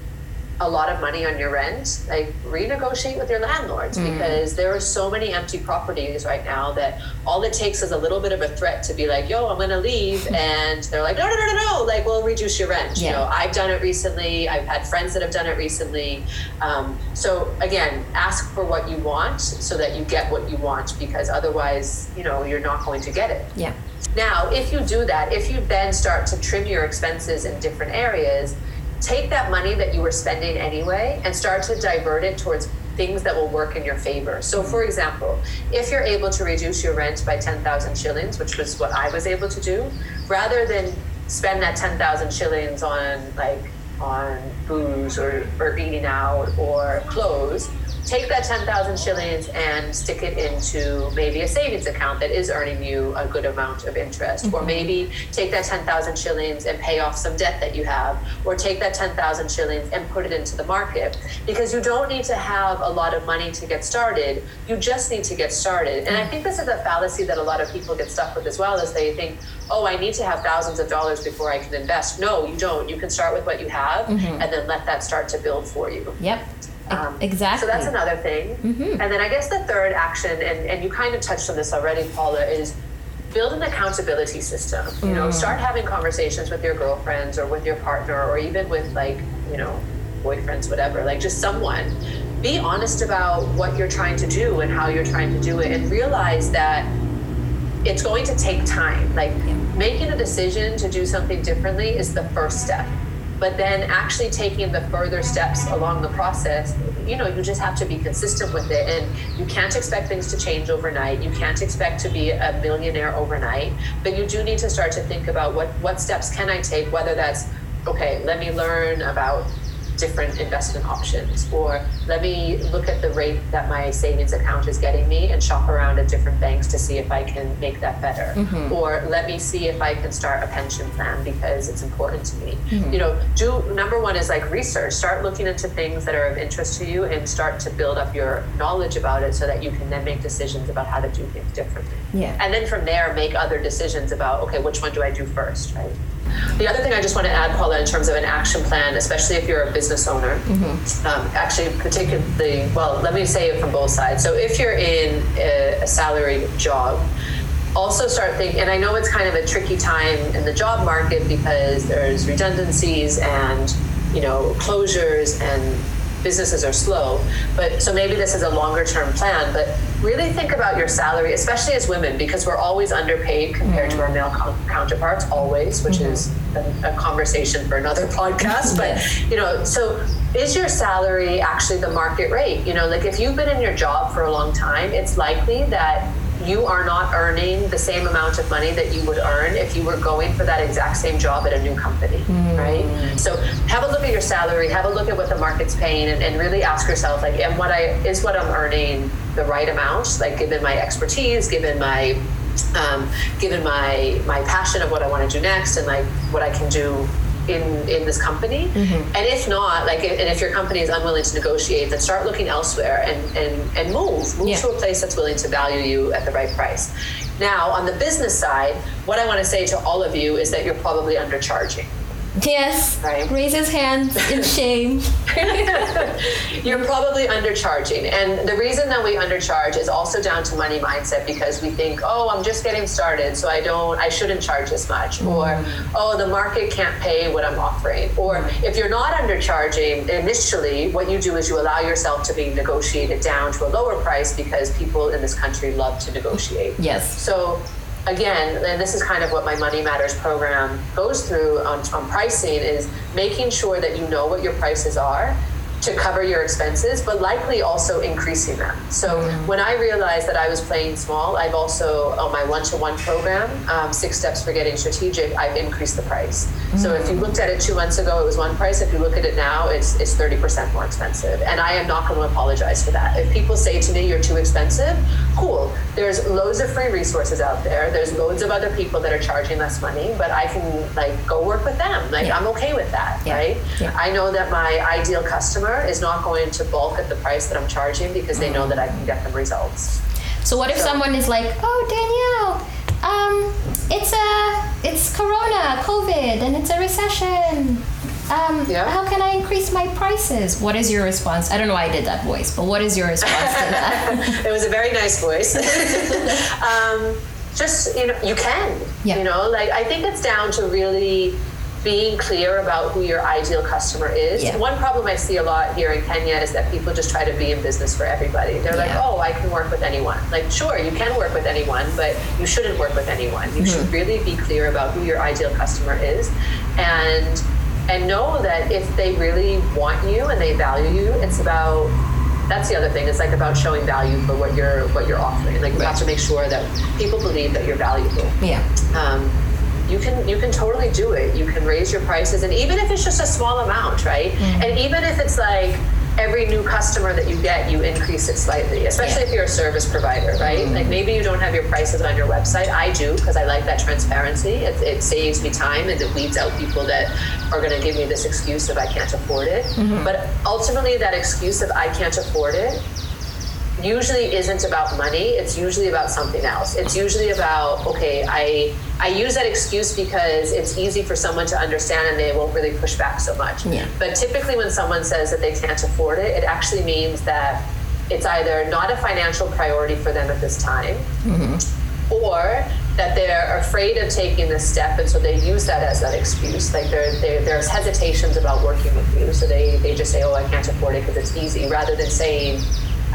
a lot of money on your rent, like renegotiate with your landlords mm. because there are so many empty properties right now that all it takes is a little bit of a threat to be like, yo, I'm going to leave. (laughs) and they're like, no, no, no, no, no. Like, we'll reduce your rent. Yeah. You know, I've done it recently. I've had friends that have done it recently. Um, so again, ask for what you want so that you get what you want because otherwise, you know, you're not going to get it. Yeah. Now, if you do that, if you then start to trim your expenses in different areas, take that money that you were spending anyway and start to divert it towards things that will work in your favor. So, for example, if you're able to reduce your rent by 10,000 shillings, which was what I was able to do, rather than spend that 10,000 shillings on like on booze or, or eating out or clothes take that 10,000 shillings and stick it into maybe a savings account that is earning you a good amount of interest. Mm-hmm. Or maybe take that 10,000 shillings and pay off some debt that you have. Or take that 10,000 shillings and put it into the market. Because you don't need to have a lot of money to get started. You just need to get started. And I think this is a fallacy that a lot of people get stuck with as well, is they think, oh, I need to have thousands of dollars before I can invest. No, you don't. You can start with what you have mm-hmm. and then let that start to build for you. Yep. Um, exactly. So that's another thing. Mm-hmm. And then I guess the third action, and, and you kind of touched on this already, Paula, is build an accountability system. You know, mm. start having conversations with your girlfriends or with your partner or even with like, you know, boyfriends, whatever, like just someone. Be honest about what you're trying to do and how you're trying to do it and realize that it's going to take time. Like making a decision to do something differently is the first step but then actually taking the further steps along the process you know you just have to be consistent with it. And you can't expect things to change overnight. You can't expect to be a millionaire overnight. But you do need to start to think about what what steps can i take whether that's okay let me learn about different investment options or let me look at the rate that my savings account is getting me and shop around at different banks to see if I can make that better. Mm-hmm. or let me see if I can start a pension plan because it's important to me. Mm-hmm. you know do number one is like research. Start looking into things that are of interest to you and start to build up your knowledge about it so that you can then make decisions about how to do things differently. Yeah. And then from there make other decisions about okay which one do I do first right the other thing I just want to add, Paula, in terms of an action plan, especially if you're a business owner, mm-hmm. um, actually, particularly, well, let me say it from both sides. So if you're in a, a salaried job, also start thinking, and I know it's kind of a tricky time in the job market because there's redundancies and you know closures and businesses are slow. But so maybe this is a longer term plan, but really think about your salary, especially as women, because we're always underpaid compared mm-hmm. to our male counterparts, always, which mm-hmm. is a, a, conversation for another (laughs) podcast. But, you know, so is your salary actually the market rate? You know, like if you've been in your job for a long time, it's likely that you are not earning the same amount of money that you would earn if you were going for that exact same job at a new company, mm. right? So have a look at your salary, have a look at what the market's paying, and, and really ask yourself, like, am what I is what I'm earning the right amount? Like, given my expertise, given my um, given my my passion of what I want to do next, and like what I can do in in this company mm-hmm. and if not like and if your company is unwilling to negotiate then start looking elsewhere and and and move move yeah. to a place that's willing to value you at the right price now on the business side what i want to say to all of you is that you're probably undercharging Yes. Right. Raise his hands in (laughs) shame. (laughs) You're probably undercharging. And the reason that we undercharge is also down to money mindset because we think, oh, I'm just getting started, so I don't I shouldn't charge as much. Mm. Or, oh, the market can't pay what I'm offering. Or if you're not undercharging initially, what you do is you allow yourself to be negotiated down to a lower price because people in this country love to negotiate. Yes. So again, and this is kind of what my Money Matters program goes through on, on pricing, is making sure that you know what your prices are to cover your expenses, but likely also increasing them. So mm-hmm. when I realized that I was playing small, I've also on my one-to-one program, um, Six Steps for Getting Strategic, I've increased the price. Mm-hmm. So if you looked at it two months ago, it was one price. If you look at it now, it's it's thirty percent more expensive, and I am not going to apologize for that. If people say to me, "You're too expensive," cool. There's loads of free resources out there. There's loads of other people that are charging less money, but I can like go work with them. Like yeah. I'm okay with that, yeah. right? Yeah. I know that my ideal customer is not going to bulk at the price that I'm charging because they know that I can get them results. So what if so, someone is like, "Oh, Danielle, um, it's a it's Corona, COVID, and it's a recession. Um, yeah. How can I increase my prices? What is your response? I don't know why I did that voice, but what is your response to that? (laughs) it was a very nice voice. (laughs) um, just you know, you can. Yeah. You know, like I think it's down to really being clear about who your ideal customer is. Yeah. One problem I see a lot here in Kenya is that people just try to be in business for everybody. They're yeah. like, oh, I can work with anyone. Like, sure, you can work with anyone, but you shouldn't work with anyone. You mm-hmm. should really be clear about who your ideal customer is and and know that if they really want you and they value you, it's about that's the other thing. It's like about showing value for what you're what you're offering. Like you right. have to make sure that people believe that you're valuable. Yeah. Um, you can you can totally do it. You can raise your prices, and even if it's just a small amount, right? Mm-hmm. And even if it's like every new customer that you get, you increase it slightly, especially yeah. if you're a service provider, right? Mm-hmm. Like maybe you don't have your prices on your website. I do because I like that transparency. It, it, saves me time and it weeds out people that are going to give me this excuse of I can't afford it. Mm-hmm. But ultimately, that excuse of I can't afford it usually isn't about money it's usually about something else it's usually about okay i i use that excuse because it's easy for someone to understand and they won't really push back so much yeah. but typically when someone says that they can't afford it it actually means that it's either not a financial priority for them at this time mm-hmm. or that they're afraid of taking this step and so they use that as that excuse like there, there's hesitations about working with you so they, they just say oh i can't afford it because it's easy rather than saying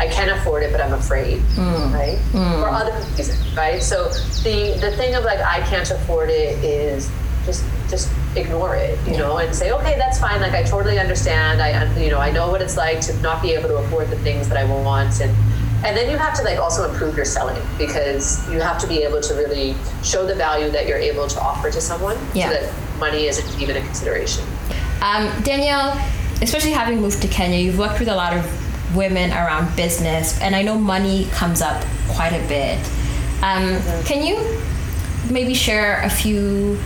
I can afford it, but I'm afraid, mm. right? Mm. For other reasons, right? So the the thing of like I can't afford it is just just ignore it, you know, and say, okay, that's fine. Like I totally understand. I you know I know what it's like to not be able to afford the things that I want, and and then you have to like also improve your selling because you have to be able to really show the value that you're able to offer to someone, yeah. so that money isn't even a consideration. Um, Danielle, especially having moved to Kenya, you've worked with a lot of women around business, and I know money comes up quite a bit. Um, mm-hmm. Can you maybe share a few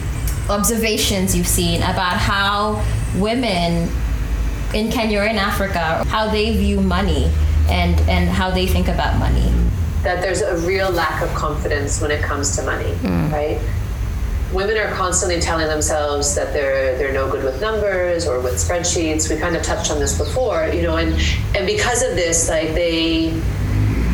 observations you've seen about how women in Kenya or in Africa, how they view money and, and how they think about money? That there's a real lack of confidence when it comes to money, mm. right? Women are constantly telling themselves that they're they're no good with numbers or with spreadsheets. We kind of touched on this before, you know, and and because of this, like they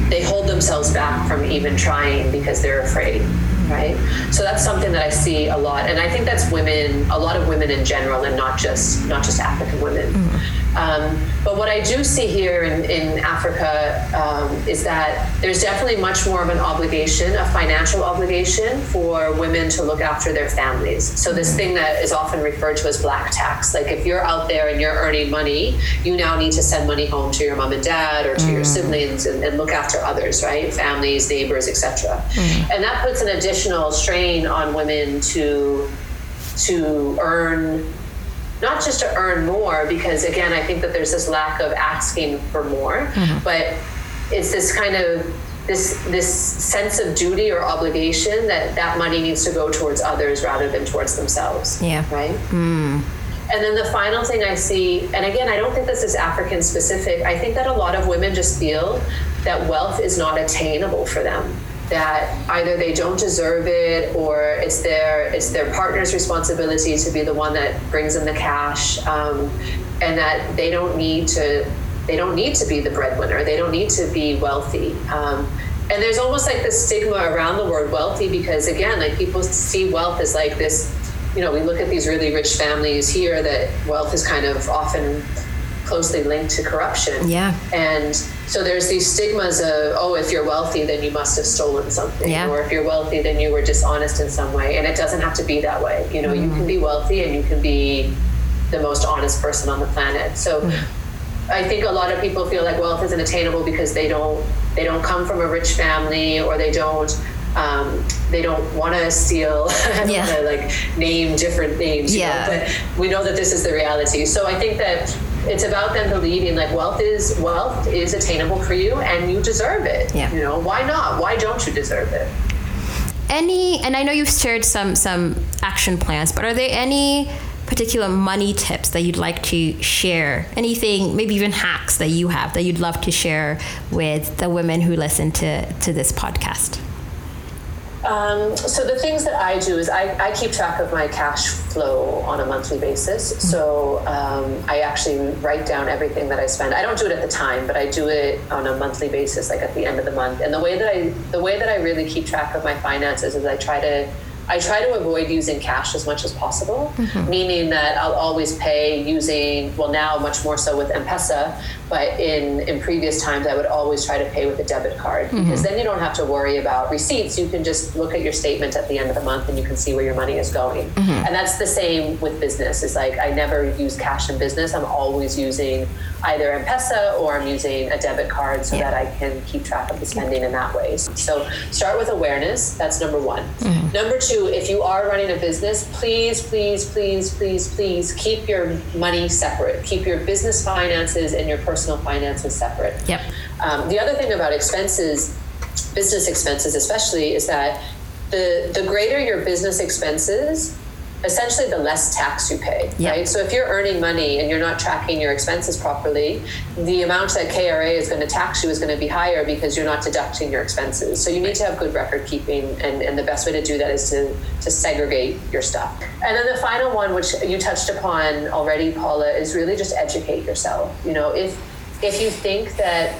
they hold themselves back from even trying because they're afraid right so that's something that i see a lot and i think that's women a lot of women in general and not just not just african women mm-hmm. Um, but what I do see here in, in Africa um, is that there's definitely much more of an obligation, a financial obligation for women to look after their families. So, this thing that is often referred to as black tax like if you're out there and you're earning money, you now need to send money home to your mom and dad or to mm. your siblings and, and, look after others, right? Families, neighbors, etc. Mm. And that puts an additional strain on women to to earn not just to earn more, because again, I think that there's this lack of asking for more, mm-hmm. but it's this kind of this this sense of duty or obligation that that money needs to go towards others rather than towards themselves. Yeah. Right. Mm. And then the final thing I see, and again, I don't think this is African specific. I think that a lot of women just feel that wealth is not attainable for them that either they don't deserve it or it's their it's their partner's responsibility to be the one that brings in the cash um, and that they don't need to they don't need to be the breadwinner. They don't need to be wealthy. Um, and there's almost like this stigma around the word wealthy because again like people see wealth as like this you know we look at these really rich families here that wealth is kind of often closely linked to corruption. Yeah. And so there's these stigmas of, oh, if you're wealthy, then you must have stolen something. Yeah. Or if you're wealthy, then you were dishonest in some way. And it doesn't have to be that way. You know, mm. you can be wealthy and you can be the most honest person on the planet. So mm. I think a lot of people feel like wealth isn't attainable because they don't they don't come from a rich family or they don't um, they don't want to steal. (laughs) Yeah. like name different names. Yeah. Know, but we know that this is the reality. So I think that it's about them believing like wealth is wealth is attainable for you and you deserve it. Yeah. You know, why not? Why don't you deserve it? Any and I know you've shared some some action plans, but are there any particular money tips that you'd like to share? Anything, maybe even hacks that you have that you'd love to share with the women who listen to, to this podcast? Um, so the things that I do is I, I, keep track of my cash flow on a monthly basis. Mm-hmm. So um, I actually write down everything that I spend. I don't do it at the time, but I do it on a monthly basis, like at the end of the month. And the way that I the way that I really keep track of my finances is I try to I try to avoid using cash as much as possible, mm-hmm. meaning that I'll always pay using, well, now much more so with M Pesa, but in, in previous times, I would always try to pay with a debit card mm-hmm. because then you don't have to worry about receipts. You can just look at your statement at the end of the month and you can see where your money is going. Mm-hmm. And that's the same with business. it's like I never use cash in business. I'm always using either M-Pesa or I'm using a debit card so yeah. that I can keep track of the spending in that way. So start with awareness. That's number one. Mm-hmm. Number two, if you are running a business, please, please, please, please, please keep your money separate. Keep your business finances and your personal finances separate. Yep. Um, the other thing about expenses, business expenses especially, is that the the greater your business expenses, essentially the less tax you pay, yep. right? So if you're earning money and you're not tracking your expenses properly, the amount that KRA is going to tax you is going to be higher because you're not deducting your expenses. So you need to have good record keeping, and, and the best way to do that is to, to segregate your stuff. And then the final one, which you touched upon already, Paula, is really just educate yourself. You know, if if you think that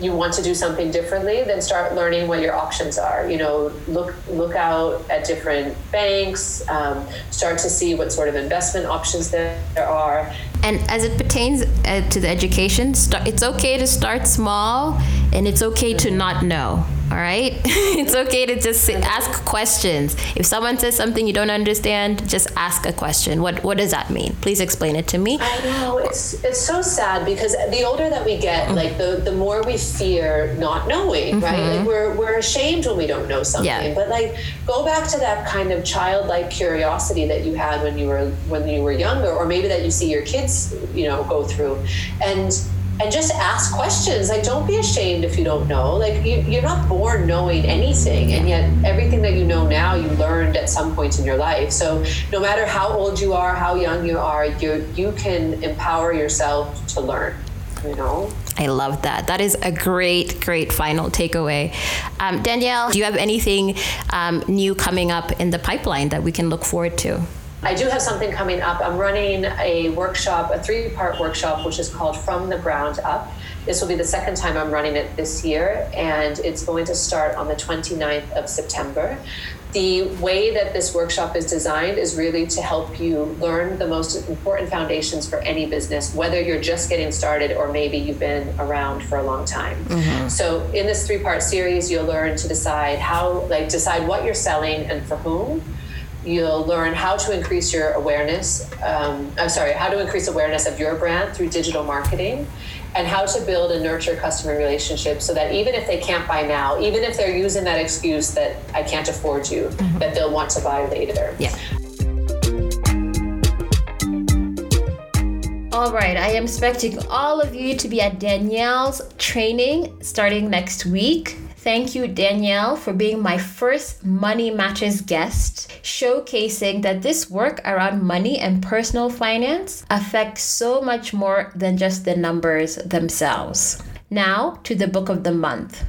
you want to do something differently, then start learning what your options are. You know, look look out at different banks, um, start to see what sort of investment options there there are. And as it pertains uh, to the education, start, it's okay to start small, and it's okay to not know all right? (laughs) It's okay to just ask questions. If someone says something you don't understand just ask a question. What what does that mean? Please explain it to me. I know. It's it's so sad because the older that we get mm-hmm. like the the more we fear not knowing mm-hmm. right like we're we're ashamed when we don't know something. Yeah. but like go back to that kind of childlike curiosity that you had when you were when you were younger or maybe that you see your kids you know go through. And and just ask questions. Like, don't be ashamed if you don't know. Like, you, you're not born knowing anything, and yet everything that you know now you learned at some point in your life. So, no matter how old you are, how young you are, you you can empower yourself to learn. You know. I love that. That is a great, great final takeaway. Um, Danielle, do you have anything um, new coming up in the pipeline that we can look forward to? I do have something coming up. I'm running a workshop, a three part workshop, which is called From the Ground Up. This will be the second time I'm running it this year, and it's going to start on the 29th of September. The way that this workshop is designed is really to help you learn the most important foundations for any business, whether you're just getting started or maybe you've been around for a long time. Mm-hmm. So, in this three part series, you'll learn to decide how, like, decide what you're selling and for whom You'll learn how to increase your awareness. Um, I'm sorry, how to increase awareness of your brand through digital marketing, and how to build and nurture customer relationships so that even if they can't buy now, even if they're using that excuse that I can't afford you, mm-hmm. that they'll want to buy later. Yeah. All right, I am expecting all of you to be at Danielle's training starting next week. Thank you, Danielle, for being my first Money Matters guest, showcasing that this work around money and personal finance affects so much more than just the numbers themselves. Now to the book of the month.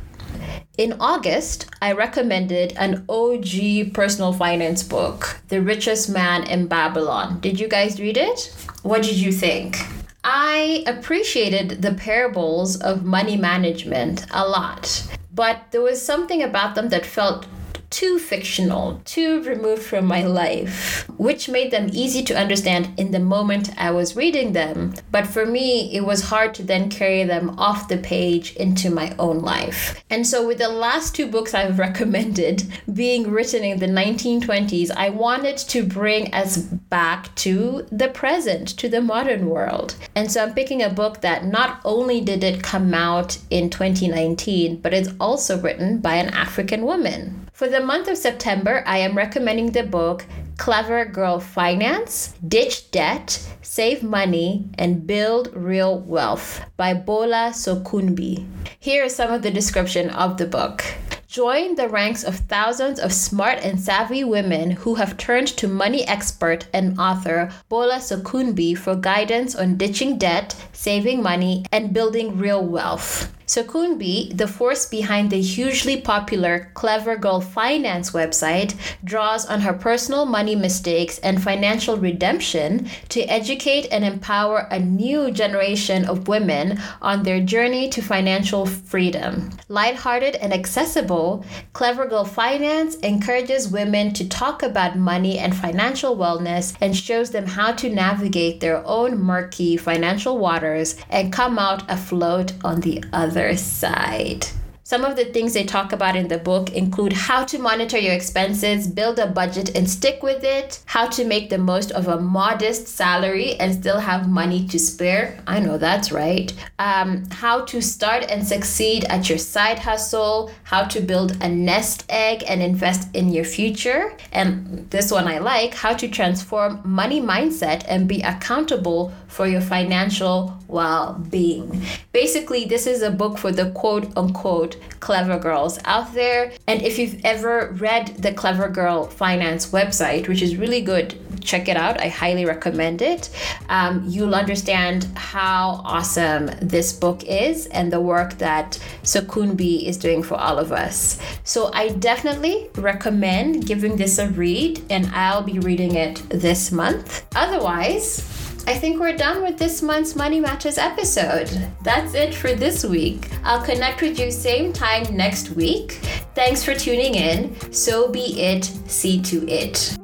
In August, I recommended an OG personal finance book, The Richest Man in Babylon. Did you guys read it? What did you think? I appreciated the parables of money management a lot but there was something about them that felt too fictional, too removed from my life, which made them easy to understand in the moment I was reading them. But for me, it was hard to then carry them off the page into my own life. And so, with the last two books I've (laughs) recommended being written in the 1920s, I wanted to bring us back to the present, to the modern world. And so, I'm picking a book that not only did it come out in 2019, but it's also written by an African woman. For the month of September, I am recommending the book Clever Girl Finance Ditch Debt, Save Money, and Build Real Wealth by Bola Sokunbi. Here is some of the description of the book. Join the ranks of thousands of smart and savvy women who have turned to money expert and author Bola Sokunbi for guidance on ditching debt, saving money, and building real wealth. Sokunbi, the force behind the hugely popular Clever Girl Finance website, draws on her personal money mistakes and financial redemption to educate and empower a new generation of women on their journey to financial freedom. Lighthearted and accessible, Clever Girl Finance encourages women to talk about money and financial wellness and shows them how to navigate their own murky financial waters and come out afloat on the other other side. Some of the things they talk about in the book include how to monitor your expenses, build a budget and stick with it, how to make the most of a modest salary and still have money to spare. I know that's right. Um, how to start and succeed at your side hustle, how to build a nest egg and invest in your future. And this one I like how to transform money mindset and be accountable for your financial well being. Basically, this is a book for the quote unquote clever girls out there. And if you've ever read the Clever Girl Finance website, which is really good, check it out. I highly recommend it. Um, you'll understand how awesome this book is and the work that Sokunbi is doing for all of us. So I definitely recommend giving this a read, and I'll be reading it this month. Otherwise, I think we're done with this month's Money Matters episode. That's it for this week. I'll connect with you same time next week. Thanks for tuning in. So be it, see to it.